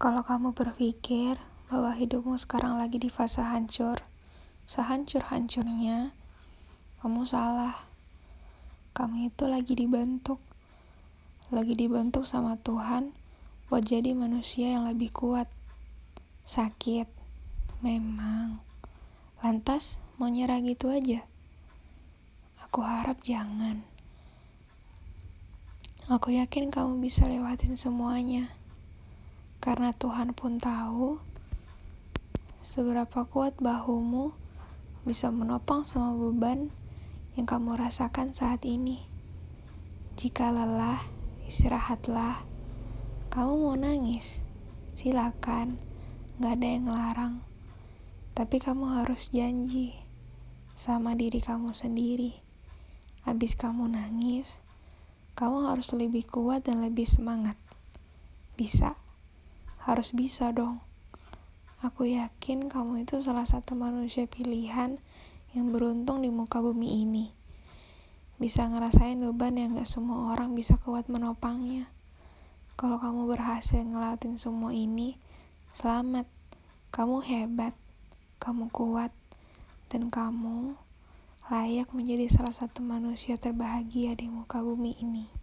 Kalau kamu berpikir bahwa hidupmu sekarang lagi di fase hancur, sehancur-hancurnya, kamu salah. Kamu itu lagi dibentuk, lagi dibentuk sama Tuhan buat jadi manusia yang lebih kuat. Sakit, memang. Lantas, mau nyerah gitu aja? Aku harap jangan. Aku yakin kamu bisa lewatin semuanya. Karena Tuhan pun tahu seberapa kuat bahumu bisa menopang semua beban yang kamu rasakan saat ini. Jika lelah, istirahatlah. Kamu mau nangis? Silakan, gak ada yang larang. Tapi kamu harus janji sama diri kamu sendiri. Habis kamu nangis, kamu harus lebih kuat dan lebih semangat. Bisa, harus bisa dong. Aku yakin kamu itu salah satu manusia pilihan yang beruntung di muka bumi ini. Bisa ngerasain beban yang gak semua orang bisa kuat menopangnya. Kalau kamu berhasil ngelatin semua ini, selamat. Kamu hebat, kamu kuat, dan kamu layak menjadi salah satu manusia terbahagia di muka bumi ini.